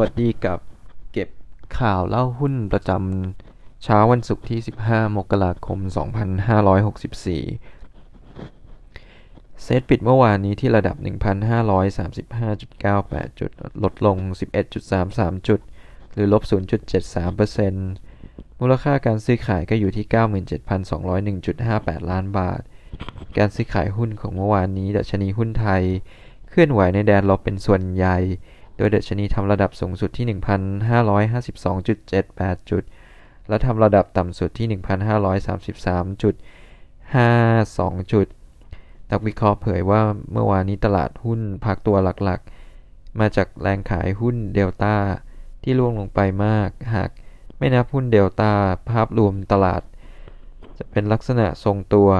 วัสดีกับเก็บข่าวเล่าหุ้นประจำเช้าวันศุกร์ที่ 15 มกราคม 2564 เซตปิดเมื่อวานนี้ที่ระดับ 1,535.98 จุด ลดลง 11.33 จุด หรือลบ 0.73%มูลค่าการซื้อขายก็อยู่ที่ 97,201.58 ล้านบาท การซื้อขายหุ้นของเมื่อวานนี้ดัชนีหุ้นไทย เคลื่อนไหวในแดนลบเป็นส่วนใหญ่ โดยดัชนีทำระดับสูงสุดที่ 1,552.78 จุด และทำระดับต่ำสุดที่ 1,533.52 จุด นักวิเคราะห์เผยว่าเมื่อวานนี้ตลาดหุ้นพักตัวหลักๆ มาจากแรงขายหุ้นเดลต้าที่ร่วงลงไปมาก หากไม่นับหุ้นเดลต้าภาพรวมตลาด จะเป็นลักษณะทรงตัว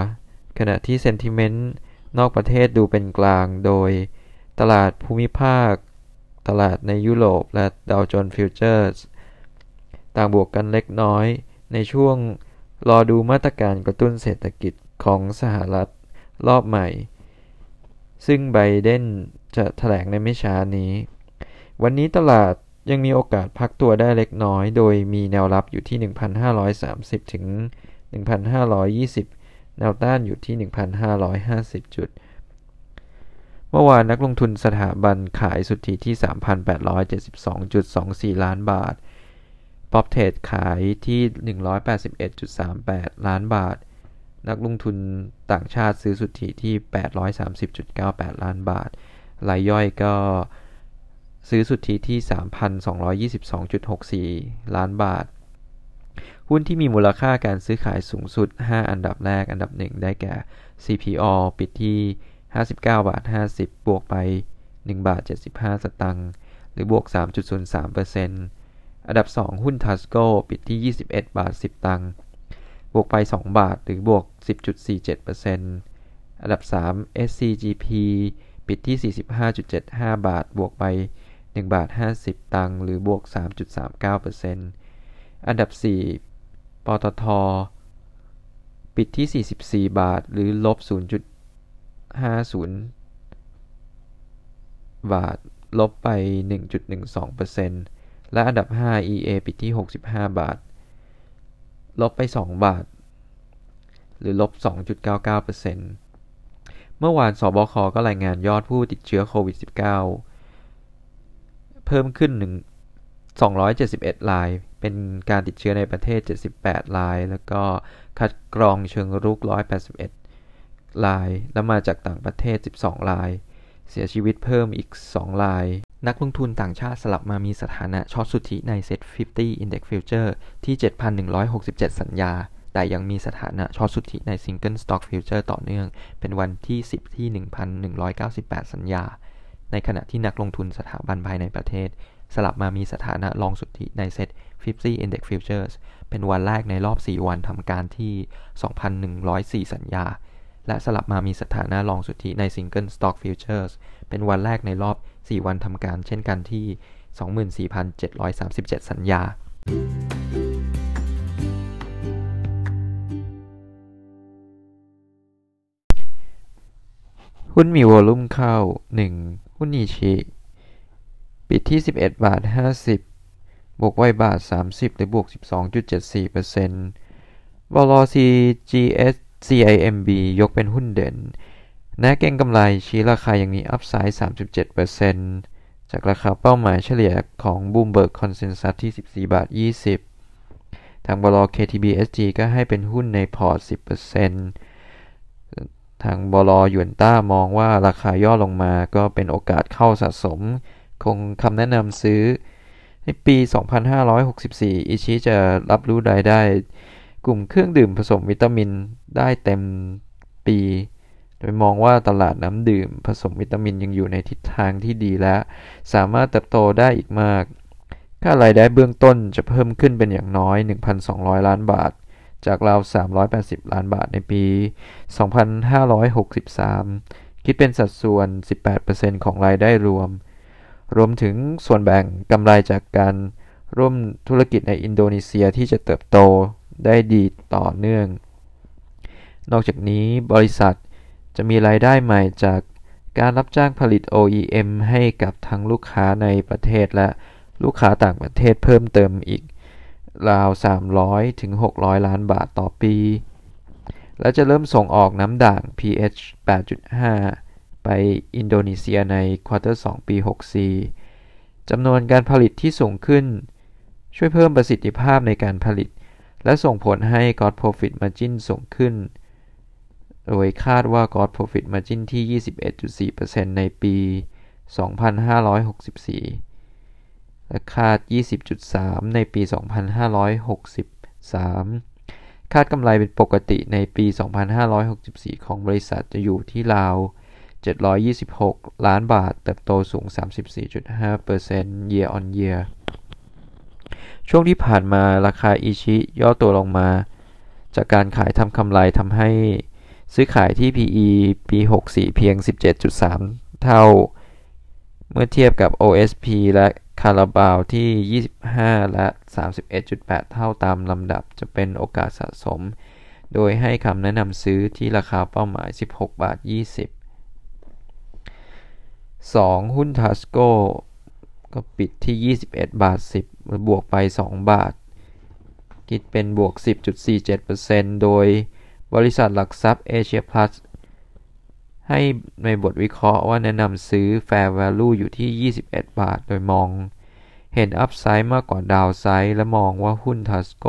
ขณะที่ sentiment นอกประเทศดูเป็นกลางโดยตลาดภูมิภาค ตลาดในยุโรปและดาวโจนส์ futures ต่างบวกกันเล็กน้อยในช่วงรอดูมาตรการกระตุ้นเศรษฐกิจของสหรัฐรอบใหม่ ซึ่งไบเดนจะแถลงในไม่ช้านี้ วันนี้ตลาดยังมีโอกาสพักตัวได้เล็กน้อย โดยมีแนวรับอยู่ที่ 1,530 ถึง 1,520 แนวต้านอยู่ที่ 1,550 จุด เมื่อวานนักลงทุนสถาบันขายสุทธิที่ 3,872.24 ล้านบาท ป๊อปเทรดขายที่ 181.38 ล้านบาท นักลงทุนต่างชาติซื้อสุทธิที่ 830.98 ล้านบาท รายย่อยก็ซื้อสุทธิที่ 3,222.64 ล้านบาท หุ้นที่มีมูลค่าการซื้อขายสูงสุด 5 อันดับแรกอันดับหนึ่งได้แก่ CPO ปิดที่ 59 บาท 50 บวกไป 1 บาท 75 สตังค์ หรือบวก 3.03%อันดับ 2 หุ้นทัสโกปิดที่ 21 บาท 10 ตังค์ บวกไป 2 บาท หรือบวก 10.47%อันดับ 3 SCGP ปิดที่ 45.75 บาท บวกไป 1 บาท 50 ตังค์ หรือบวก 3.39%อันดับ 4 ปตท ปิดที่ 44 บาท หรือลบ 0 50บาท ลบไป 1.12%และอันดับ 5 EA ปิดที่ 65 บาท ลบไป 2 บาท หรือลบ 2.99%เมื่อวานสบคก็รายงานยอดผู้ติดเชื้อโควิด -19 เพิ่มขึ้น 271 ราย เป็นการติดเชื้อในประเทศ 78 ราย แล้วก็คัดกรองเชิงรุก 181 ราย และมาจากต่างประเทศ 12 ราย เสียชีวิตเพิ่มอีก 2 ราย นักลงทุนต่างชาติสลับมามีสถานะช็อตสุทธิในเซ็ต50 Index Future ที่ 7,167 สัญญา แต่ยังมีสถานะช็อตสุทธิใน Single Stock Future ต่อเนื่อง เป็นวันที่ 10 ที่ 1,198 สัญญา ในขณะที่นักลงทุนสถาบันภายในประเทศ สลับมามีสถานะลองสุทธิในเซ็ต50 Index Futures เป็นวันแรกในรอบ 4 วันทำการที่ 2,104 สัญญา และสลับมามีสถานะรองสุทธิใน Single Stock Futures เป็นวันแรกในรอบ 4 วันทำการเช่นกันที่ 24,737 สัญญา หุ้นมีวอลุ่มเข้า 1. หุ้นนิชิ ปิดที่ 11 บาท 50 บวกไว้บาท 30 หรือบวก 12.74%วอล CGS CIMB ยกเป็นหุ้นเด่นนักเก็งกำไรชี้ราคาย่างนี้อัพไซด์ 37%จากราคาเป้าหมายเฉลี่ยของ Bloomberg Consensus ที่ 14 บาท 20 ทางบล KTBSG ก็ให้เป็นหุ้นในพอร์ต 10%ทางบลหยวนต้ามองว่าราคาย่อลงมาก็เป็นโอกาสเข้าสะสม คงคำแนะนำซื้อ ในปี 2564 อิชิจะรับรู้รายได้ กลุ่มเครื่องดื่มผสมวิตามินได้เต็มปี โดยมองว่าตลาดน้ำดื่มผสมวิตามินยังอยู่ในทิศทางที่ดีและ สามารถเติบโตได้อีกมาก ค่ารายได้เบื้องต้นจะเพิ่มขึ้นเป็นอย่างน้อย 1,200 ล้านบาท จากราว 380 ล้านบาทในปี 2563 คิดเป็นสัดส่วน 18%ของรายได้รวม รวมถึงส่วนแบ่งกำไรจากการร่วมธุรกิจในอินโดนีเซียที่จะเติบโต ได้ดีต่อเนื่อง นอกจากนี้บริษัทจะมีรายได้ใหม่จากการรับจ้างผลิต OEM ให้กับทั้งลูกค้าในประเทศและลูกค้าต่างประเทศเพิ่มเติมอีก ราว 300 ถึง 600 ล้านบาทต่อปี และจะเริ่มส่งออกน้ำด่าง pH 8.5 ไปอินโดนีเซียในควอเตอร์2ปี 64จำนวนการผลิตที่สูงขึ้น ช่วยเพิ่มประสิทธิภาพในการผลิต และส่งผลให้ God Profit Margin สูงขึ้น โดยคาดว่า God Profit Margin ที่ 21.4%ในปี 2564 และคาด 20.3 ในปี 2563 คาดกำไรเป็นปกติในปี 2564 ของบริษัทจะอยู่ที่ราว 726 ล้านบาท เติบโตสูง 34.5% year on year ช่วงที่ผ่านมาราคาอิชิย่อตัวลงมา จากการขายทำกำไรทำให้ซื้อขายที่ PE ปี 64 เพียง 17.3 เท่า เมื่อเทียบกับ OSP และคาราบาวที่ 25 และ 31.8 เท่าตามลำดับจะเป็นโอกาสสะสม โดยให้คำแนะนำซื้อที่ราคาเป้าหมาย 16 บาท 20 2. หุ้นทัสโกก็ปิดที่ 21 บาท 10 บวกไป 2 บาท คิดเป็นบวก 10.47%โดยบริษัทหลักทรัพย์เอเชียพลัสให้ในบทวิเคราะห์ว่าแนะนำซื้อ Fair Value อยู่ที่ 21 บาท โดยมอง เห็นอัพไซด์มากกว่าดาวไซด์และมองว่าหุ้นทัสโก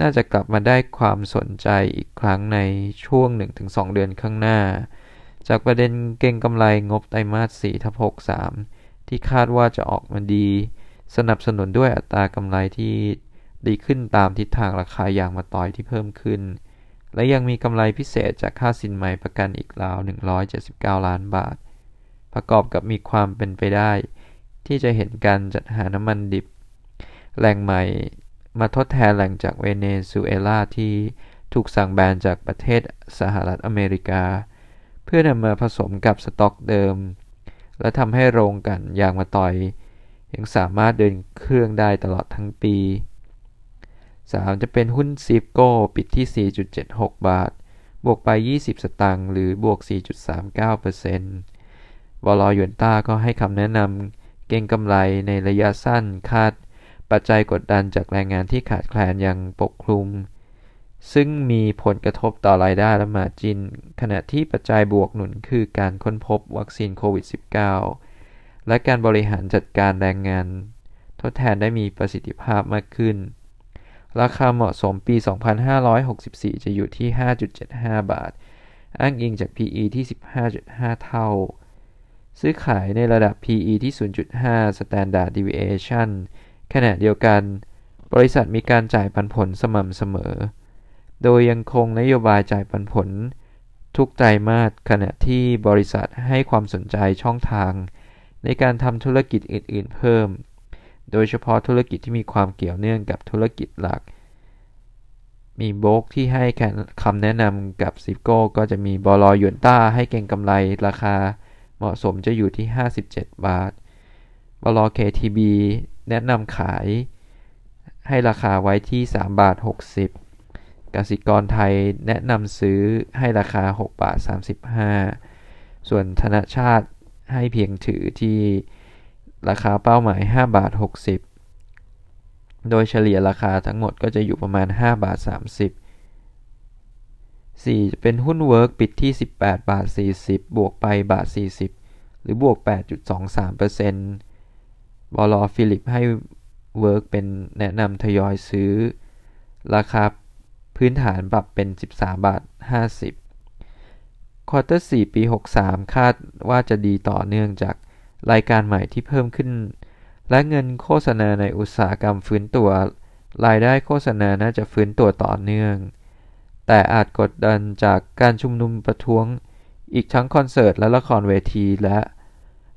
น่าจะกลับมาได้ความสนใจอีกครั้งในช่วง 1-2 เดือนข้างหน้า จากประเด็นเก่งกำไรงบไตรมาส4ทับ63 ที่คาดว่าจะออกมาดี สนับสนุนด้วยอัตรากำไรที่ดีขึ้นตามทิศทางราคายางมาต่อยที่เพิ่มขึ้น และยังมีกำไรพิเศษจากค่าสินไหมประกันอีกราว 179 ล้านบาท ประกอบกับมีความเป็นไปได้ ที่จะเห็นการจัดหาน้ำมันดิบ แหล่งใหม่มาทดแทนแหล่งจากเวเนซุเอลาที่ถูกสั่งแบนจากประเทศสหรัฐอเมริกา เพื่อนำมาผสมกับสต็อกเดิม และทำให้โรงกันยางมาต่อย ยังสามารถเดินเครื่องได้ตลอดทั้งปี 3 จะเป็นหุ้นซีฟโก้ปิดที่ 4.76 บาท บวกไป 20 สตางค์หรือบวก 4.39%วอลอยวนต้าก็ให้คำแนะนำเก็งกำไรในระยะสั้นคาด ปัจจัยกดดันจากแรงงานที่ขาดแคลนอย่างปกคลุม ซึ่งมีผลกระทบต่อรายได้และมาจิน ขณะที่ปัจจัยบวกหนุนคือการค้นพบวัคซีนโควิด -19 และการบริหารจัดการแรงงาน ทดแทนได้มีประสิทธิภาพมากขึ้น ราคาเหมาะสมปี 2564 จะอยู่ที่ 5.75 บาท อ้างอิงจาก PE ที่ 15.5 เท่า ซื้อขายในระดับ PE ที่ 0.5 Standard Deviation ขณะเดียวกัน บริษัทมีการจ่ายปันผลสม่ำเสมอ โดยยังคงนโยบายจ่ายปันผลทุกไตรมาสขณะที่บริษัทให้ความสนใจช่องทาง ในการทำธุรกิจอื่น ๆ เพิ่ม โดยเฉพาะธุรกิจที่มีความเกี่ยวเนื่องกับธุรกิจหลัก มีโบกที่ให้คำแนะนำกับซิโก้ก็จะมีบอลอยวนต้าให้เก่งกำไรราคาเหมาะสมจะอยู่ที่ 57 บาทบลอ KTB แนะนำขายให้ราคาไว้ที่ 3 บาท 60กสิกรไทยแนะนำซื้อให้ราคา 6 บาท 35 ส่วนธนชาติ ให้เพียงถือที่ราคาเป้าหมาย 5 บาท 60 โดยเฉลี่ยราคาทั้งหมดก็จะอยู่ประมาณ 5 บาท 30 4 จะเป็นหุ้นเวิร์กปิดที่ 18 บาท 40 บวกไปบาท 40 หรือบวก 8.23%บล. ฟิลลิปให้ WORK เป็นแนะนำทยอยซื้อ ราคาพื้นฐานปรับเป็น 13 บาท 50 quarter 4ปี 63 คาดว่าจะดีต่อเนื่องจากรายการใหม่ที่เพิ่มขึ้น และเงินโฆษณาในอุตสาหกรรมฟื้นตัว รายได้โฆษณาน่าจะฟื้นตัวต่อเนื่อง แต่อาจกดดันจากการชุมนุมประท้วง อีกทั้งคอนเสิร์ตและละครเวทีและ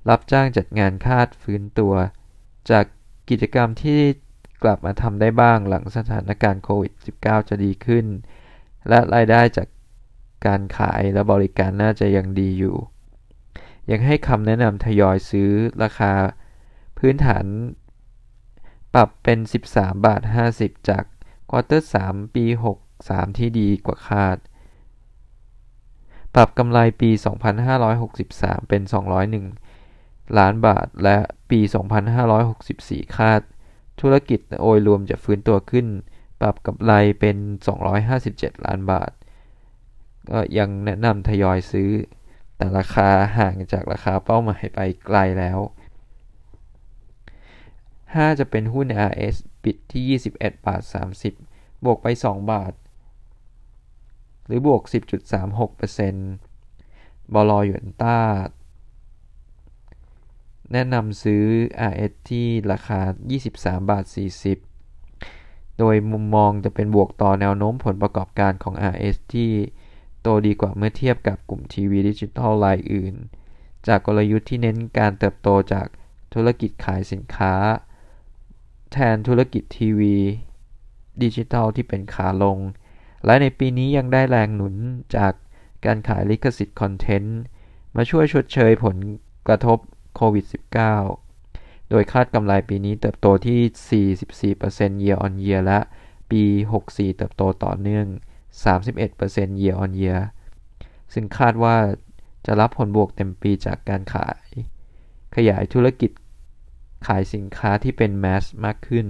รับจ้างจัดงานคาดฟื้นตัว จากกิจกรรมที่กลับมาทำได้บ้างหลังสถานการณ์โควิด -19 จะดีขึ้น และรายได้จาก การขายและบริการน่าจะยังดีอยู่ ยังให้คำแนะนำทยอยซื้อราคาพื้นฐานปรับเป็น 13 บาท 50 จากควอเตอร์3ปี 63 ที่ดีกว่าคาด ปรับกำไรปี 2563 เป็น 201 ล้านบาท และปี 2564 คาด ธุรกิจโดยรวมจะฟื้นตัวขึ้น ปรับกำไรเป็น 257 ล้านบาท ก็ยังแนะนำทยอยซื้อ แต่ราคาห่างจากราคาเป้าหมายไปไกลแล้ว 5 จะเป็นหุ้น RS ปิดที่ 21 บาท 30 บวกไป 2 บาท หรือบวก 10.36%บลหยวนต้า แนะนำซื้อ RS ที่ราคา 23 บาท 40โดยมุมมองจะเป็นบวกต่อแนวโน้มผลประกอบการของ RS ที่ โตดีกว่าเมื่อเทียบกับกลุ่มทีวีดิจิทัลรายอื่น จากกลยุทธ์ที่เน้นการเติบโตจากธุรกิจขายสินค้า แทนธุรกิจทีวีดิจิทัลที่เป็นขาลง และในปีนี้ยังได้แรงหนุนจากการขายลิขสิทธิ์คอนเทนต์ มาช่วยชดเชยผลกระทบโควิด -19 โดยคาดกำไรปีนี้เติบโตที่ 44% year on year และปี 64 เติบโตต่อเนื่อง 31% year on year ซึ่งคาดว่าจะรับผลบวกเต็มปีจากการขาย ขยายธุรกิจขายสินค้าที่เป็นแมสมากขึ้น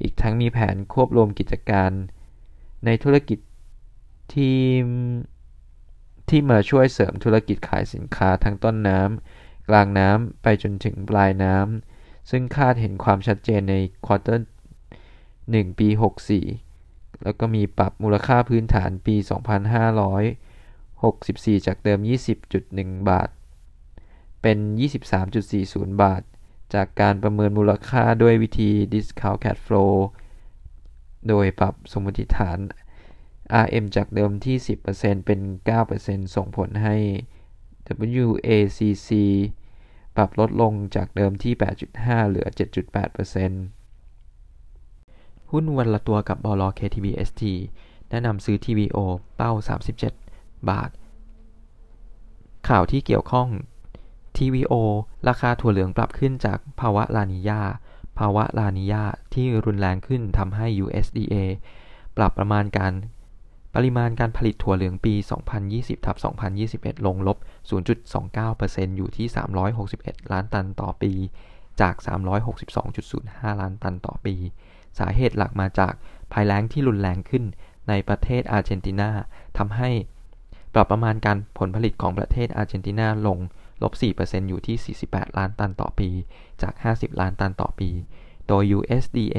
อีกทั้งมีแผนควบรวมกิจการในธุรกิจที่ที่มาช่วยเสริมธุรกิจขายสินค้าทั้งต้นน้ำกลางน้ำไปจนถึงปลายน้ำซึ่งคาดเห็นความชัดเจนในควอเตอร์1ปี 64 แล้วก็มีปรับมูลค่าพื้นฐานปี 2564 จากเดิม 20.1 บาท เป็น 23.40 บาท จากการประเมินมูลค่าด้วยวิธี discount cash flow โดยปรับสมมติฐาน RM จากเดิมที่ 10%เป็น 9%ส่งผลให้ WACC ปรับลดลงจากเดิมที่ 8.5 เหลือ 7.8% หุ้นวันละตัวกับบล KTBST แนะนำซื้อ TVO เป้า 37 บาท ข่าวที่เกี่ยวข้อง TVO ราคาถั่วเหลืองปรับขึ้นจากภาวะลานิยา ภาวะลานิยาที่รุนแรงขึ้นทำให้ USDA ปรับประมาณการปริมาณการผลิตถั่วเหลืองปี 2020ทับ2021 ลงลบ 0.29%อยู่ที่ 361 ล้านตันต่อปี จาก 362.05 ล้านตันต่อปี สาเหตุหลักมาจากภัยแล้งที่รุนแรงขึ้นในประเทศอาร์เจนตินาทำให้ปรับประมาณการผลผลิตของประเทศอาร์เจนตินาลงลบ 4%อยู่ที่ 48 ล้านตันต่อปี จาก 50 ล้านตันต่อปี โดย USDA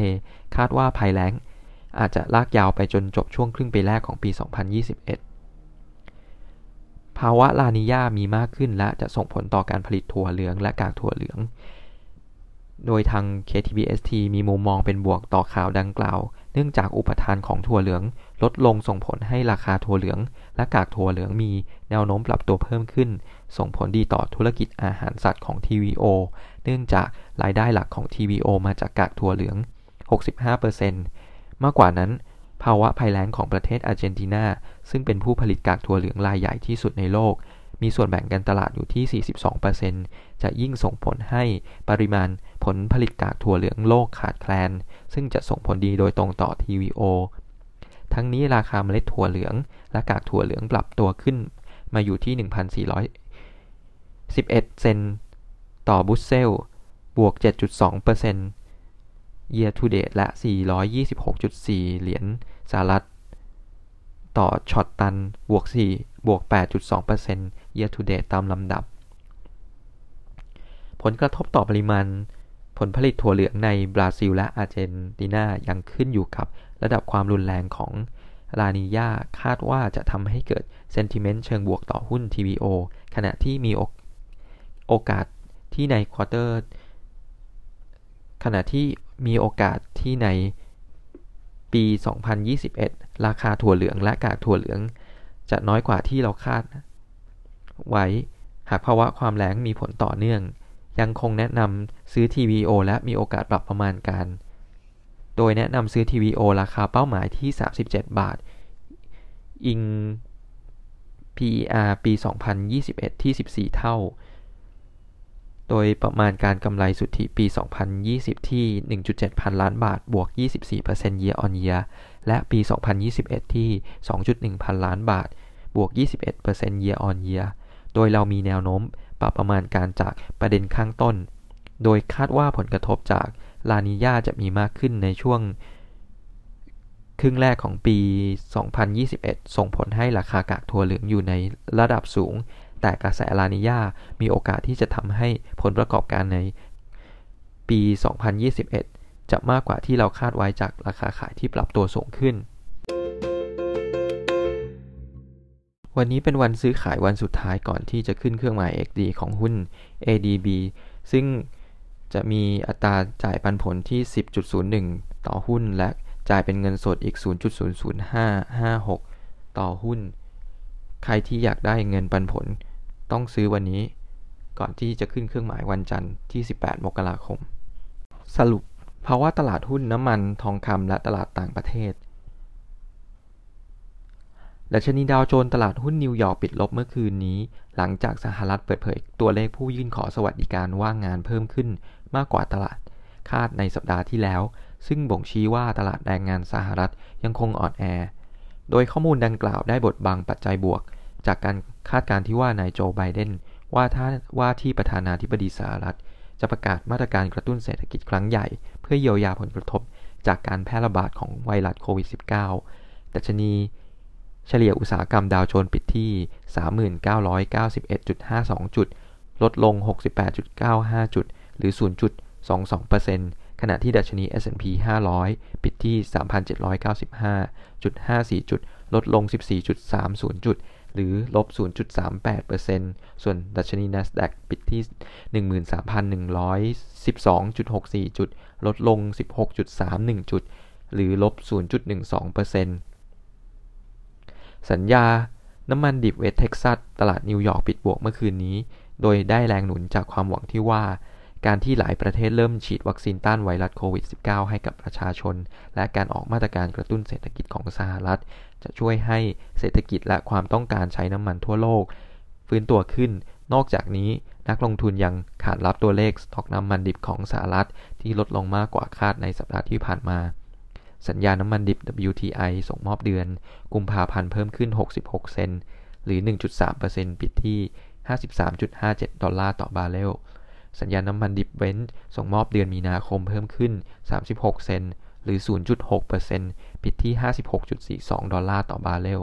คาดว่าภัยแล้งอาจจะลากยาวไปจนจบช่วงครึ่งปีแรกของปี 2021 ภาวะลานิยามีมากขึ้นและจะส่งผลต่อการผลิตถั่วเหลืองและกากถั่วเหลือง โดยทาง KTBST มีมุมมองเป็นบวกต่อข่าวดังกล่าว เนื่องจากอุปทานของถั่วเหลืองลดลงส่งผลให้ราคาถั่วเหลือง และกากถั่วเหลืองมีแนวโน้มปรับตัวเพิ่มขึ้น ส่งผลดีต่อธุรกิจอาหารสัตว์ของ TVO เนื่องจากรายได้หลักของ TVO มาจากกากถั่วเหลือง 65%มากกว่านั้น ภาวะภัยแล้งของประเทศอาร์เจนตินา ซึ่งเป็นผู้ผลิตกากถั่วเหลืองรายใหญ่ที่สุดในโลก มีส่วนแบ่งการตลาดอยู่ที่ 42%จะยิ่งส่งผลให้ปริมาณ ผลผลิตกากถั่วเหลืองโลกขาดแคลน ซึ่งจะส่งผลดีโดยตรงต่อ TVO ทั้งนี้ราคาเมล็ดถั่วเหลืองและกากถั่วเหลืองปรับตัวขึ้น มาอยู่ที่ 1,411 เซนต่อบุสเซล บวก 7.2% year to date และ 426.4 เหรียญสหรัฐ ต่อช็อตตัน บวก 4 บวก 8.2% year to date ตามลำดับ ผลกระทบต่อปริมาณ ผลผลิตถั่วเหลืองในบราซิลและอาร์เจนตินายังขึ้นอยู่กับระดับความรุนแรงของลานีญาคาดว่าจะทำให้เกิด sentiment เชิงบวกต่อหุ้น TVO ขณะที่มีโอกาสที่ใน quarter ขณะที่มีโอกาสที่ในปี 2021 ราคาถั่วเหลืองและกากถั่วเหลือง จะน้อยกว่าที่เราคาด ไว้ หากภาวะความแล้งมีผลต่อเนื่อง ยังคงแนะนำซื้อ TVO และมีโอกาสปรับประมาณการ โดยแนะนำซื้อ TVO ราคาเป้าหมายที่ 37 บาท อิง PER ปี 2021 ที่ 14 เท่า โดยประมาณการกำไรสุทธิปี 2020 ที่ 1.7 พันล้านบาท บวก 24% year on year และปี 2021 ที่ 2.1 พันล้านบาท บวก 21% year on year โดยเรามีแนวโน้ม ปรับประมาณการจากประเด็นข้างต้น โดยคาดว่าผลกระทบจากลานิญาจะมีมากขึ้นในช่วง ครึ่งแรกของปี 2021 ส่งผลให้ราคากากถั่วเหลืองอยู่ในระดับสูง แต่กระแสลานิญามีโอกาสที่จะทำให้ผลประกอบการในปี 2021 จะมากกว่าที่เราคาดไว้จากราคาขายที่ปรับตัวสูงขึ้น วันนี้เป็นวันซื้อขายวันสุดท้ายก่อนที่จะขึ้นเครื่องหมาย XD ของหุ้น ADB ซึ่งจะมีอัตราจ่ายปันผลที่ 10.01 ต่อหุ้น และจ่ายเป็นเงินสดอีก 0.00556 ต่อหุ้น ใครที่อยากได้เงินปันผล ต้องซื้อวันนี้ ก่อนที่จะขึ้นเครื่องหมายวันจันทร์ที่ 18 มกราคม สรุปภาวะตลาดหุ้นน้ำมันทองคำและตลาดต่างประเทศ ดัชนีดาวโจนส์ตลาดหุ้นนิวยอร์กปิดลบเมื่อคืนนี้ หลังจากสหรัฐเปิดเผยตัวเลขผู้ยื่นขอสวัสดิการว่างงานเพิ่มขึ้นมากกว่าตลาด คาดในสัปดาห์ที่แล้ว ซึ่งบ่งชี้ว่าตลาดแรงงานสหรัฐยังคงอ่อนแอ โดยข้อมูลดังกล่าวได้บทบังปัจจัยบวก จากการคาดการณ์ที่ว่านายโจไบเดนว่าถ้าว่าที่ประธานาธิบดีสหรัฐ จะประกาศมาตรการกระตุ้นเศรษฐกิจครั้งใหญ่ เพื่อเยียวยาผลกระทบจากการแพร่ระบาดของไวรัสโควิด -19 ดัชนี เฉลี่ยอุตสาหกรรมดาวโจนส์ปิดที่ 3991.52 จุด ลดลง 68.95 จุด หรือ 0.22%ขณะที่ดัชนี S&P 500 ปิดที่ 3,795.54 จุด ลดลง 14.30 จุด หรือลบ 0.38%ส่วนดัชนี NASDAQ ปิดที่ 13,112.64 จุด ลดลง 16.31 จุด หรือลบ 0.12% สัญญา น้ำมันดิบเวสเท็กซัสตลาดนิวยอร์กปิดบวกเมื่อคืนนี้ โดยได้แรงหนุนจากความหวังที่ว่า การที่หลายประเทศเริ่มฉีดวัคซีนต้านไวรัสโควิด -19 ให้กับประชาชน และการออกมาตรการกระตุ้นเศรษฐกิจของสหรัฐ จะช่วยให้เศรษฐกิจและความต้องการใช้น้ำมันทั่วโลก ฟื้นตัวขึ้น นอกจากนี้นักลงทุนยังขานรับตัวเลขสต็อกน้ำมันดิบของสหรัฐที่ลดลงมากกว่าคาดในสัปดาห์ที่ผ่านมา สัญญาน้ำมันดิบ WTI ส่งมอบเดือน กุมภาพันธ์เพิ่มขึ้น 66 เซนต์หรือ 1.3%ปิดที่ 53.57 ดอลลาร์ต่อบาร์เรล สัญญาน้ำมันดิบเบรนท์ส่งมอบเดือนมีนาคมเพิ่มขึ้น 36 เซนต์หรือ 0.6%ปิดที่ 56.42 ดอลลาร์ต่อบาร์เรล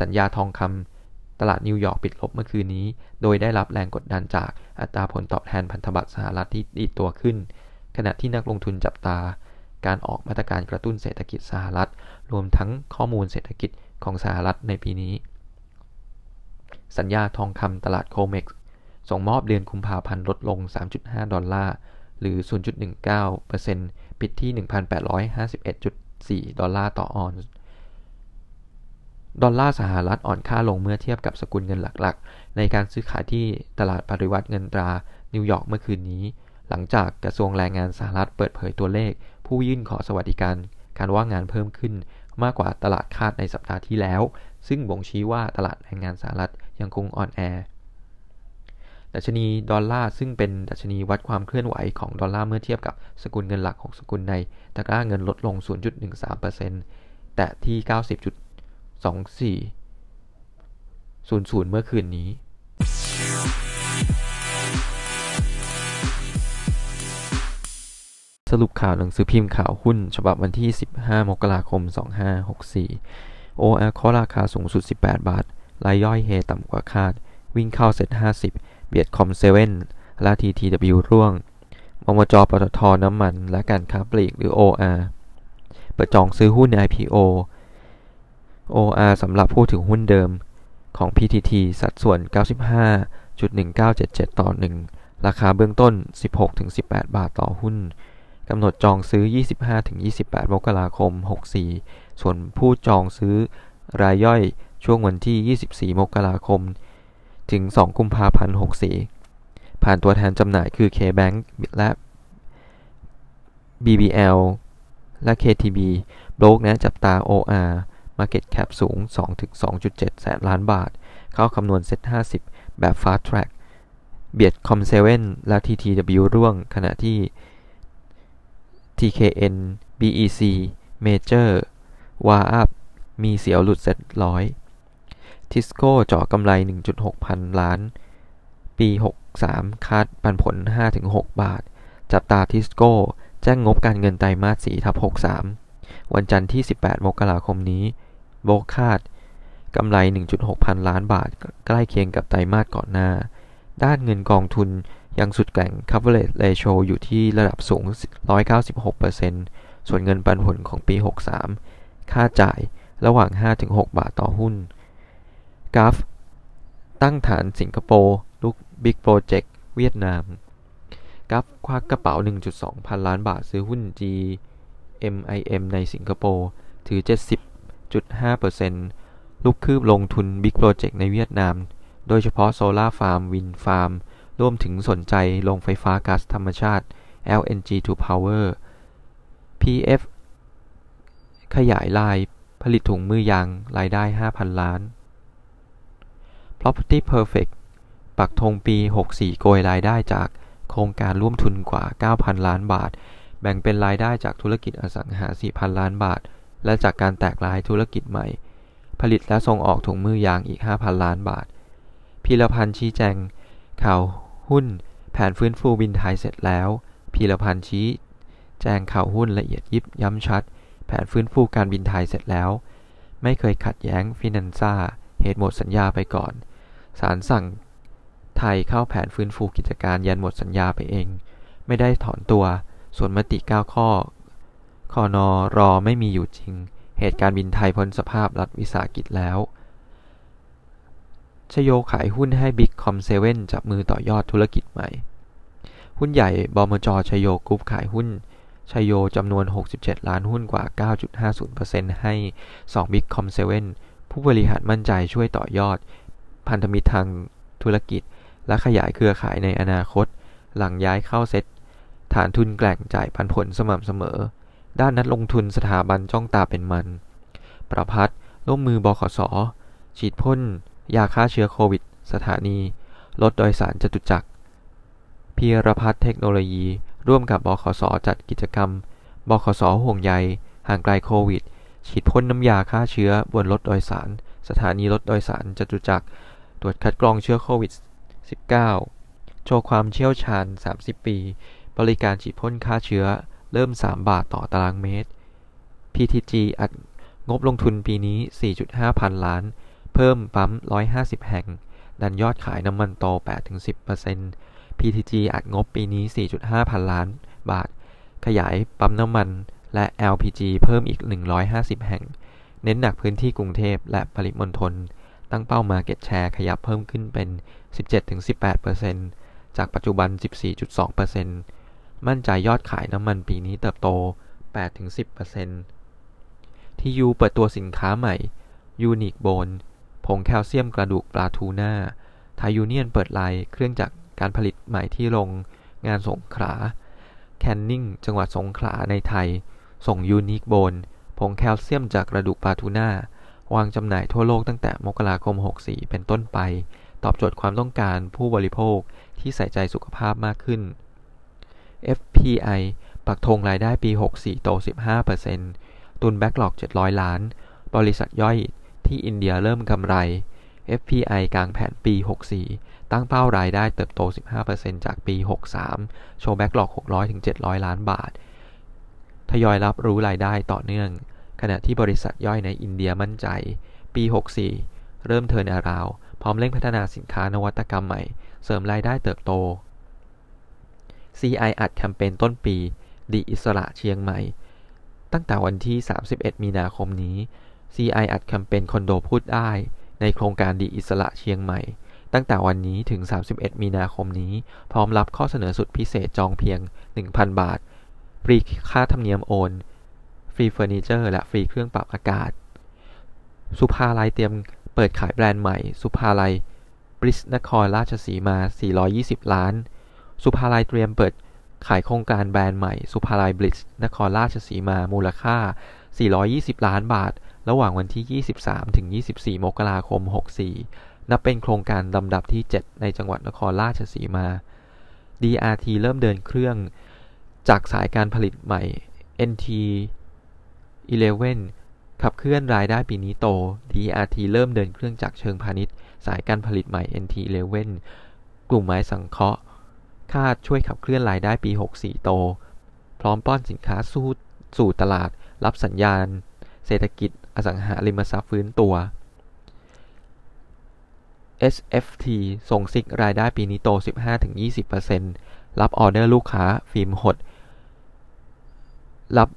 สัญญาทองคำตลาดนิวยอร์กปิดลบเมื่อคืนนี้ โดยได้รับแรงกดดันจากอัตราผลตอบแทนพันธบัตรสหรัฐที่ดีดตัวขึ้น ขณะที่นักลงทุนจับตา การออกมาตรการกระตุ้นเศรษฐกิจสหรัฐ รวมทั้งข้อมูลเศรษฐกิจของสหรัฐในปีนี้ สัญญาทองคำตลาดโคเม็กส่งมอบเดือนกุมภาพันธ์ลดลง 3.5 ดอลลาร์ หรือ 0.19%ปิดที่ 1,851.4 ดอลลาร์ต่อออนซ์ดอลลาร์สหรัฐอ่อนค่าลงเมื่อเทียบกับสกุลเงินหลักๆ ในการซื้อขายที่ตลาดปริวรรตเงินตรานิวยอร์กเมื่อคืนนี้ หลังจากกระทรวงแรงงานสหรัฐเปิดเผยตัวเลข ผู้ยื่นขอสวัสดิการ การว่างงานเพิ่มขึ้นมากกว่าตลาดคาดในสัปดาห์ที่แล้ว ซึ่งบ่งชี้ว่าตลาดแรงงานสหรัฐยังคงอ่อนแอ ดัชนีดอลลาร์ซึ่งเป็นดัชนีวัดความเคลื่อนไหวของดอลลาร์เมื่อเทียบกับสกุลเงินหลักของสกุลในตะกร้าเงินลดลง 0.13%แต่ที่ 90.2400 เมื่อคืนนี้ สรุปข่าวหนังสือพิมพ์ข่าวหุ้น ฉบับวันที่ 15 มกราคม 2564 OR เคาะราคาสูงสุด 18 บาท รายย่อยเฮต่ำกว่าคาด วิ่งเข้าเซ็ต50 เบียดคอมเซเว่นและ TTW ร่วง มมจปตทน้ำมัน และการค้าปลีกหรือ OR เปิดจองซื้อหุ้น IPO OR สำหรับผู้ถือหุ้นเดิมของ PTT สัดส่วน 95.1977 ต่อ 1 ราคาเบื้องต้น 16-18 บาทต่อหุ้น กำหนดจองซื้อ 25-28 มกราคม 64 ส่วนผู้จองซื้อรายย่อยช่วงวันที่ 24 มกราคม ถึง 2 กุมภาพันธ์ 64 ผ่านตัวแทนจำหน่ายคือ KBank และ BBL และ KTB โบรกนะจับตา OR Market Cap สูง 2-2.7 แสนล้านบาท เข้าคำนวณ SET50 แบบ Fast Track เบียด Com7 และ TTW ร่วงขณะที่ TKN BEC Major WHAUP มีเสียวหลุดเซ็ตร้อยทิสโก้เจาะกำไร 1.6 พันล้าน ปี 63 คาดปันผล 5-6 บาท จับตาทิสโก้ แจ้งงบการเงินไตรมาส4ทับ63 วันจันทร์ที่ 18 มกราคมนี้ โบกคาดกำไร 1.6 พันล้านบาท ใกล้เคียงกับไตรมาสก่อนหน้า ด้านเงินกองทุน ยังสุดแกร่ง coverage ratio อยู่ที่ระดับสูง 196%ส่วนเงินปันผลของปี 63 ค่าจ่ายระหว่าง 5-6 บาทต่อหุ้นกราฟตั้งฐานสิงคโปร์ลุกบิ๊กโปรเจกต์เวียดนามกัฟควักกระเป๋า 1.2 พันล้านบาทซื้อหุ้น GMIM ในสิงคโปร์ ถือ 70.5%ลุกคืบลงทุน big project ในเวียดนาม โดยเฉพาะ solar farm wind farm รวมถึงสนใจโรงไฟฟ้าก๊าซธรรมชาติ LNG to power PF ขยายลายผลิตถุงมือยางรายได้ 5,000 ล้าน Property Perfect ปักธงปี 64 โกยรายได้จากโครงการร่วมทุนกว่า 9,000 ล้านบาท แบ่งเป็นรายได้จากธุรกิจอสังหา 4,000 ล้านบาท และจากการแตกรายธุรกิจใหม่ ผลิตและส่งออกถุงมือยางอีก 5,000 ล้านบาท พีรพันธ์ชี้แจงข่าว หุ้น แผนฟื้นฟูบินไทยเสร็จแล้ว พีรพันธ์ชี้ แจงข่าวหุ้นละเอียดยิบย้ำชัด แผนฟื้นฟูการบินไทยเสร็จแล้ว ไม่เคยขัดแย้งฟินันซ่า เหตุหมดสัญญาไปก่อน ศาลสั่งไทยเข้าแผนฟื้นฟูกิจการยันหมดสัญญาไปเอง ไม่ได้ถอนตัว ส่วนมติ 9 ข้อคอนอรอไม่มีอยู่จริง เหตุการบินไทยพ้นสภาพรัฐวิสาหกิจแล้ว ชโยขายหุ้นให้บิ๊ก Com7จับมือต่อยอดธุรกิจใหม่ หุ้นใหญ่บมจชโยกรุ๊ปขายหุ้นชโยจำนวน 67 ล้านหุ้นกว่า 9.50%ให้2บิ๊ก Com7ผู้บริหารมั่นใจช่วยต่อยอด พันธมิตรทางธุรกิจ และขยายเครือข่ายในอนาคต หลังย้ายเข้าเซ็ตฐานทุนแกล่งจ่ายพันผลสม่ำเสมอ ด้านนัดลงทุนสถาบันจ้องตาเป็นมัน ประพัฒร่วมมือบขส ฉีดพ่น ยาฆ่าเชื้อโควิด สถานี รถโดยสารจตุจักรพีรพัฒนเทคโนโลยี ร่วมกับบขสจัดกิจกรรม บขสห่วงใย ห่างไกลโควิด ฉีดพ่นน้ำยาฆ่าเชื้อบนรถโดยสาร สถานีรถโดยสารจตุจักร ตรวจคัดกรองเชื้อโควิด -19 โชว์ความเชี่ยวชาญ 30 ปี บริการฉีดพ่นฆ่าเชื้อ เริ่ม 3 บาทต่อตารางเมตร PTG อัดงบลงทุนปีนี้ 4.5 พันล้าน เพิ่มปั๊ม 150 แห่ง ดันยอดขายน้ำมันโต 8-10% PTG อัดงบปีนี้ 4.5 พันล้านบาท ขยายปั๊มน้ำมันและ LPG เพิ่มอีก 150 แห่ง เน้นหนักพื้นที่กรุงเทพและปริมณฑล ตั้งเป้า Market Share ขยับเพิ่มขึ้นเป็น 17-18%จากปัจจุบัน 14.2%มั่นใจยอดขายน้ำมันปีนี้เติบโต 8-10%ที่ยูเปิดตัวสินค้าใหม่ Unique Bone ผงแคลเซียมกระดูกปลาทูน่าไทยูเนียนเปิดไลน์เครื่องจักรการผลิตใหม่ที่โรงงานสงขลา แคนนิงจังหวัดสงขลาในไทย ส่ง Unique Bone ผงแคลเซียมจากกระดูกปลาทูน่า วางจำหน่ายทั่วโลกตั้งแต่มกราคม 64 เป็นต้นไป ตอบโจทย์ความต้องการผู้บริโภคที่ใส่ใจสุขภาพมากขึ้น FPI ปักธงรายได้ปี 64 โต 15%ตุนแบ็กหลอก 700 ล้าน บริษัทย่อย ที่อินเดียเริ่มกำไร FPI กลางแผนปี 64 ตั้งเป้ารายได้เติบโต 15%จากปี 63 โชว์แบ็กหลอก600-700 ล้านบาท ทยอยรับรู้รายได้ต่อเนื่อง ขณะที่บริษัทย่อยในอินเดียมั่นใจ ปี 64 เริ่มเทินอาราว พร้อมเร่งพัฒนาสินค้านวัตกรรมใหม่ เสริมรายได้เติบโต CI อัดแคมเปญต้นปี ดิ อิสสระเชียงใหม่ ตั้งแต่วันที่ 31 มีนาคมนี้ CI อัดแคมเปญคอนโดพูดได้ในโครงการดิ อิสสระเชียงใหม่ ตั้งแต่วันนี้ถึง 31 มีนาคมนี้ พร้อมรับข้อเสนอสุดพิเศษจองเพียง 1,000 บาท ฟรีค่าธรรมเนียมโอน ฟรีเฟอร์นิเจอร์ และฟรีเครื่องปรับอากาศ ศุภาลัยเตรียมเปิดขายแบรนด์ใหม่ ศุภาลัยบลิสนครราชสีมา 420 ล้าน สุภาลัยเตรียมเปิดขายโครงการแบรนด์ใหม่ สุภาลัยบริสนครราชสีมา มูลค่า 420 ล้านบาท ระหว่างวันที่ 23 ถึง 24 มกราคม 64 นับเป็นโครงการลำดับที่ 7 ในจังหวัดนครราชสีมา DRT เริ่มเดินเครื่องจากสายการผลิตใหม่ NT Eleven ขับเคลื่อนรายได้ปีนี้โต DRT เริ่มเดินเครื่องจักเชิงพาณิชย์ สายการผลิตใหม่ NT Eleven กลุ่มไม้สังเคราะห์ คาดช่วยขับเคลื่อนรายได้ปี 64 โต พร้อมป้อนสินค้าสู้สู่ตลาด รับสัญญาณ เศรษฐกิจอสังหาริมทรัพย์ฟื้นตัว SFT ส่งซิกรายได้ปีนี้โต 15-20%รับออเดอร์ลูกค้าฟิล์มหด รับ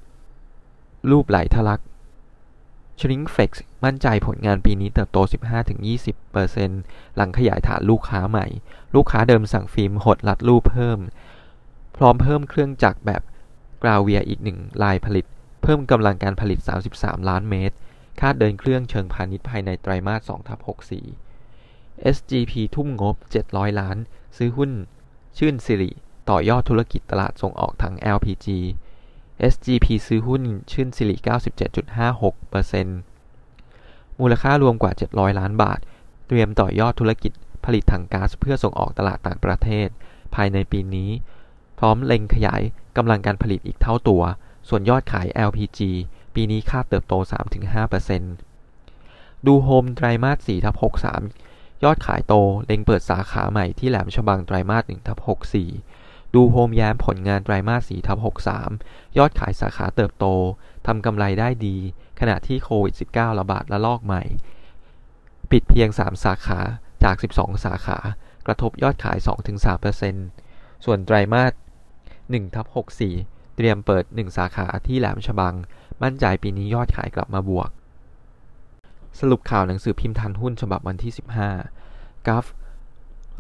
รูปไหลทะลัก Shrinkflex มั่นใจผลงานปีนี้เติบโต 15-20%หลังขยายฐานลูกค้าใหม่ ลูกค้าเดิมสั่งฟิล์มหดรัดรูปเพิ่ม พร้อมเพิ่มเครื่องจักรแบบกราวเวียอีกหนึ่งลายผลิต เพิ่มกำลังการผลิต 33 ล้านเมตร คาดเดินเครื่องเชิงพาณิชย์ภายในไตรมาส2ทับ64 SGP ทุ่มงบ 700 ล้าน ซื้อหุ้น ชื่นสิริ ต่อยอดธุรกิจตลาดส่งออกทาง LPG SGP ซื้อหุ้น ชื่นสิริ 97.56%มูลค่ารวมกว่า 700 ล้านบาท เตรียมต่อยอดธุรกิจผลิตถังก๊าซเพื่อส่งออกตลาดต่างประเทศ ภายในปีนี้ พร้อมเล็งขยายกำลังการผลิตอีกเท่าตัว ส่วนยอดขาย LPG ปีนี้คาดเติบโต 3-5%ดูโฮมไตรมาส4ทับ63 ยอดขายโต เล็งเปิดสาขาใหม่ที่แหลมฉบังไตรมาส1ทับ64 ดูโฮมแย้มผลงานไตรมาส4ทับ63 ยอดขายสาขาเติบโต ทำกำไรได้ดี ขณะที่โควิด -19 ระบาดระลอกใหม่ ปิดเพียง 3 สาขาจาก 12 สาขา กระทบยอดขาย 2-3%ส่วนไตรมาส1ทับ64 เตรียมเปิด 1 สาขาที่แหลมฉบัง มั่นใจปีนี้ยอดขายกลับมาบวก สรุปข่าวหนังสือพิมพ์ทันหุ้นฉบับวันที่ 15กัลฟ์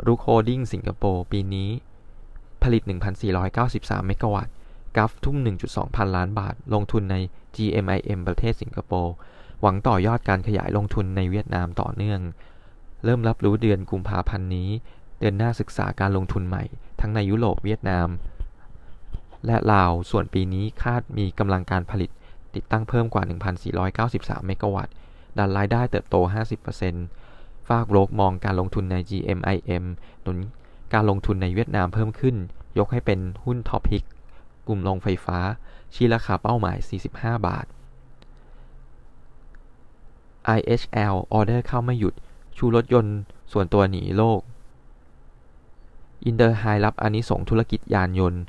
รุก holding สิงคโปร์ปีนี้ ผลิต 1,493 เมกะวัตต์กัลฟ์ทุ่ม 1.2 พันล้านบาท ลงทุนใน GMIM ประเทศสิงคโปร์ หวังต่อยอดการขยายลงทุนในเวียดนามต่อเนื่อง เริ่มรับรู้เดือนกุมภาพันธ์นี้ เดือนหน้าศึกษาการลงทุนใหม่ ทั้งในยุโรปเวียดนาม และลาว ส่วนปีนี้คาดมีกำลังการผลิตติดตั้งเพิ่มกว่า 1,493 เมกะวัตต์ ดันรายได้เติบโต 50%ฟากโบรกมองการลงทุนใน GMIM หนุนการลงทุนในเวียดนามเพิ่มขึ้น ยกให้เป็นหุ้น top pick กลุ่มโรงไฟฟ้า ชี้ราคาเป้าหมาย 45 บาท IHL ออเดอร์เข้าไม่หยุด ชูรถยนต์ส่วนตัวหนีโรค อินเตอร์ไฮด์รับอานิสงส์ธุรกิจยานยนต์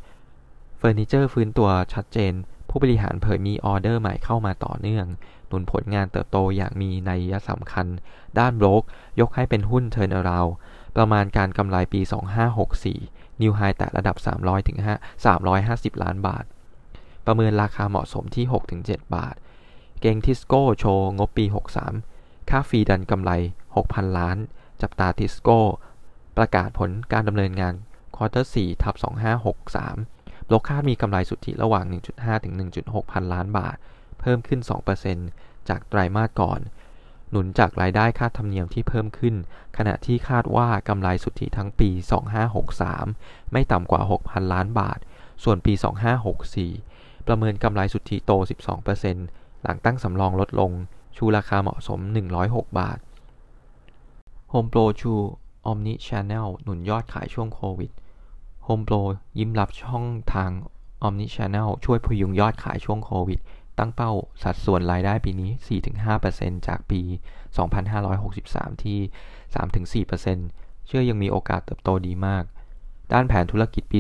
เฟอร์นิเจอร์ฟื้นตัวชัดเจน ผู้บริหารเผยมีออเดอร์ใหม่เข้ามาต่อเนื่อง หนุนผลงานเติบโตอย่างมีนัยสำคัญ ด้านโบรกยกให้เป็นหุ้น turnaround ประมาณการกำไรปี 2564 new high แตะระดับ 300ถึง350 ล้านบาท ประเมินราคาเหมาะสมที่ 6-7 บาท เก็งทิสโก้โชว์งบปี 63 ค่า fee ดันกำไร 6,000 ล้าน จับตาทิสโก้ ประกาศผลการดำเนินงานควอเตอร์4ทับ2563 โลกคาดมีกำไรสุทธิระหว่าง 1.5 ถึง 1.6 พันล้านบาท เพิ่มขึ้น 2%จากไตรมาสก่อน หนุนจากรายได้ค่าธรรมเนียมที่เพิ่มขึ้น ขณะที่คาดว่ากำไรสุทธิทั้งปี 2563 ไม่ต่ำกว่า 6,000 ล้านบาท ส่วนปี 2564 ประเมินกำไรสุทธิโต 12%หลังตั้งสำรองลดลง ชูราคาเหมาะสม 106 บาท Home Pro ชู Omni Channel หนุนยอดขายช่วงโควิด Home Pro ยิ้มรับช่องทาง Omni Channel ช่วยพยุงยอดขายช่วงโควิด ตั้งเป้าสัดส่วนรายได้ปีนี้ 4-5%จากปี 2563 ที่ 3-4%เชื่อยังมีโอกาสเติบโตดีมาก ด้านแผนธุรกิจปี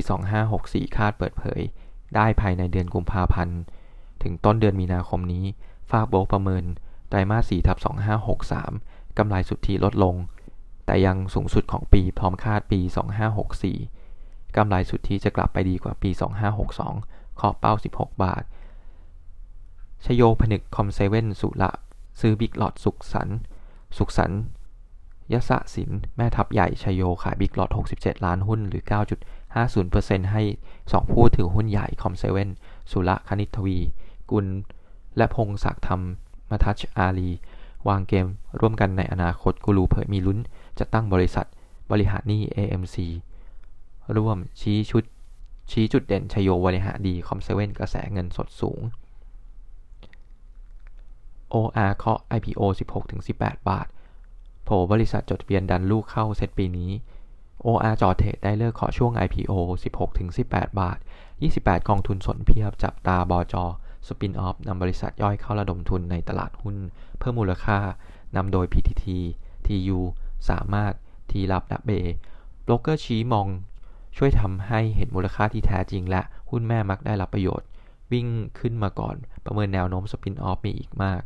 2564 คาดเปิดเผย ได้ภายในเดือนกุมภาพันธ์ ถึงต้นเดือนมีนาคมนี้ ฝากโบกประเมิน ไตรมาส 4 ทับ 2563 กำไรสุทธิลดลง แต่ยังสูงสุดของปีพร้อมคาดปี 2564 กำไรสุทธิจะกลับไปดีกว่าปี 2562ขอบเป้า 16 บาท ชโยผนึกคอมเซเว่นสุระซื้อบิ๊กหลอดสุขสันสุขสันยสะสิน แม่ทัพใหญ่ชโยขายบิ๊กหลอด 67 ล้านหุ้นหรือ 9.50%ให้ 2 ผู้ถือหุ้นใหญ่คอมเซเว่นสุระคณิตทวี กุล และพงศักดิ์ธรรมมทัชอาลี วางเกมร่วมกันในอนาคตกูรูเผยมีลุ้นจะตั้งบริษัท บริหารหนี้ AMC ร่วมชี้ชุดชี้จุดเด่นชโยบริหารดีคอมเซเว่นกระแสเงินสดสูง OR เคาะ IPO 16-18 บาท โผบริษัทจดทะเบียนดันลูกเข้าเซตปีนี้ OR จ่อ trade ได้ฤกษ์เคาะช่วง IPO 16-18 บาท 28 กองทุนสนเพียบจับตาบจ. spin-off นำบริษัทย่อยเข้าระดมทุนในตลาดหุ้น เพิ่มมูลค่านำโดย PTT TU สามารถ ทีรับและเบโบรกเกอร์ชี้มอง ช่วยทำให้เห็นมูลค่าที่แท้จริง และหุ้นแม่มักได้รับประโยชน์ วิ่งขึ้นมาก่อน ประเมินแนวโน้ม spin-off มีอีกมาก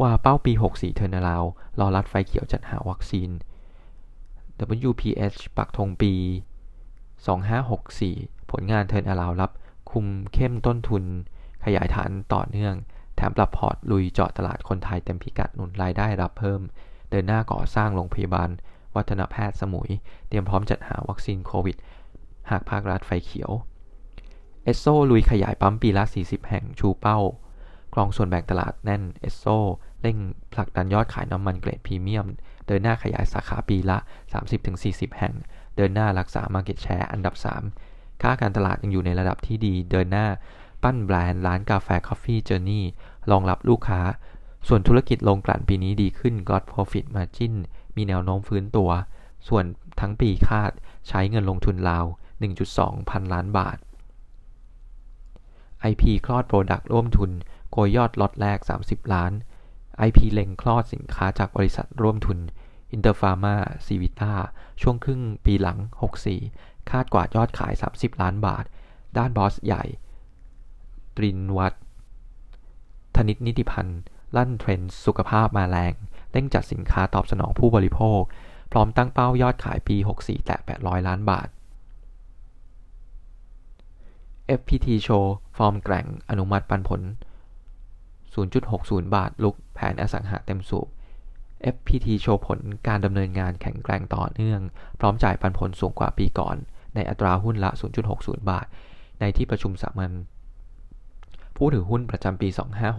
ว่าเป้าปี 64 turnaround รอรัฐไฟเขียวจัดหาวัคซีน WPH ปักธงปี 2564 ผลงาน turnaround รับ คุมเข้มต้นทุน ขยายฐานต่อเนื่อง แถมปรับพอร์ตลุยเจาะตลาดคนไทยเต็มพิกัดหนุนรายได้รับเพิ่ม เดินหน้าก่อสร้างโรงพยาบาล วัฒนแพทย์สมุย เตรียมพร้อมจัดหาวัคซีนโควิด หากภาครัฐไฟเขียว เอสโซลุยขยายปั๊มปีละ 40 แห่งชูเป้า กรองส่วนแบ่งตลาดแน่นเอสโซเร่งผลักดันยอดขายน้ำมันเกรดพรีเมียม เดินหน้าขยายสาขาปีละ 30-40 แห่ง เดินหน้ารักษา Market Share อันดับ 3 ค่าการตลาดยังอยู่ในระดับที่ดี เดินหน้าปั้นแบรนด์ร้านกาแฟ Coffee Journey รองรับลูกค้า ส่วนธุรกิจลงกลั่นปีนี้ดีขึ้น God Profit Margin มีแนวโน้มฟื้นตัว ส่วนทั้งปีคาดใช้เงินลงทุนราว 1.2 พันล้านบาท IP คลอด product ร่วมทุนโกยยอดล็อตแรก 30 ล้าน IP เล็งคลอดสินค้าจากบริษัทร่วมทุนอินเตอร์ฟาร์มาซีวิต้าช่วงครึ่งปีหลัง 64 คาดกว่ายอดขาย 30 ล้านบาท ด้านบอสใหญ่ ตฤณวรรธน์ ธนิตนิธิพันธ์ลั่นเทรนด์สุขภาพมาแรง เร่งจัดสินค้าตอบสนองผู้บริโภค พร้อมตั้งเป้ายอดขายปี 64 แตะ 800 ล้านบาท FPT โชว์ฟอร์มแกร่งอนุมัติปันผล 0.60 บาท รุกแผนอสังหาเต็มสูบ FPT โชว์ผลการดำเนินงานแข็งแกร่งต่อเนื่อง พร้อมจ่ายปันผลสูงกว่าปีก่อน ในอัตราหุ้นละ 0.60 บาท ในที่ประชุมสามัญผู้ถือหุ้นประจำปี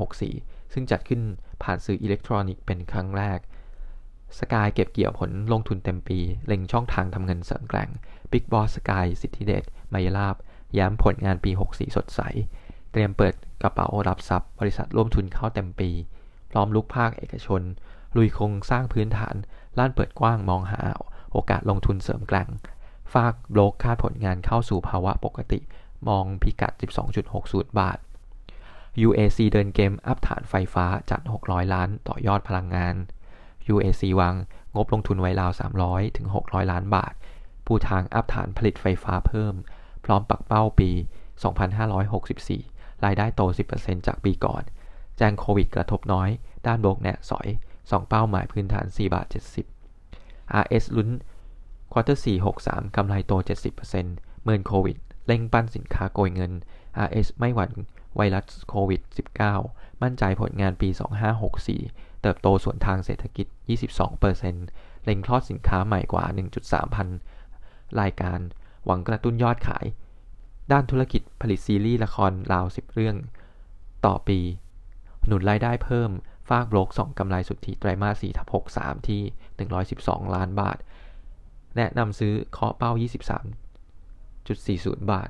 2564 ซึ่งจัดขึ้นผ่านสื่ออิเล็กทรอนิกส์เป็นครั้งแรก SKY เก็บเกี่ยวผลลงทุนเต็มปี เล็งช่องทางทำเงินเสริมแกร่ง Big Boss สกายสิทธิเดชมายลาบ ย้ำผลงานปี 64 สดใส เตรียมเปิดกระเป๋ารับทรัพย์ บริษัทร่วมทุนเข้าเต็มปี พร้อมลุกภาคเอกชน ลุยโครงสร้างพื้นฐาน ล้านเปิดกว้างมองหา โอกาสลงทุนเสริมแกร่ง ฝากโบลกคาดผลงานเข้าสู่ภาวะปกติ มองพิกัด 12.60 บาท UAC เดินเกมอัพฐานไฟฟ้าจัด 600 ล้านต่อยอดพลังงาน UAC วางงบลงทุนไว้ราว 300 ถึง 600 ล้านบาทปูทางอัพฐานผลิตไฟฟ้าเพิ่ม พร้อมปักเป้าปี 2564 รายได้โต 10%จากปีก่อน แจ้งโควิดกระทบน้อย ด้านโบรกแนะสอย 2 เป้าหมายพื้นฐาน 4 บาท 70 RS ลุ้น quarter 4 63 กำไรโต 70%เมินโควิด เร่งปั้นสินค้าโกยเงิน RS ไม่หวั่น ไวรัสโควิด -19 มั่นใจผลงานปี 2564 เติบโตส่วนทางเศรษฐกิจ 22%เล็งคลอดสินค้าใหม่กว่า 1.3 พันรายการ หวังกระตุ้นยอดขาย ด้านธุรกิจผลิตซีรีส์ละครราว 10 เรื่อง ต่อปี หนุนรายได้เพิ่มฟากโบรกส่องกำไรสุทธิไตรมาส4ทับ63 ที่ 112 ล้านบาท แนะนำซื้อเคาะเป้า 23.40 บาท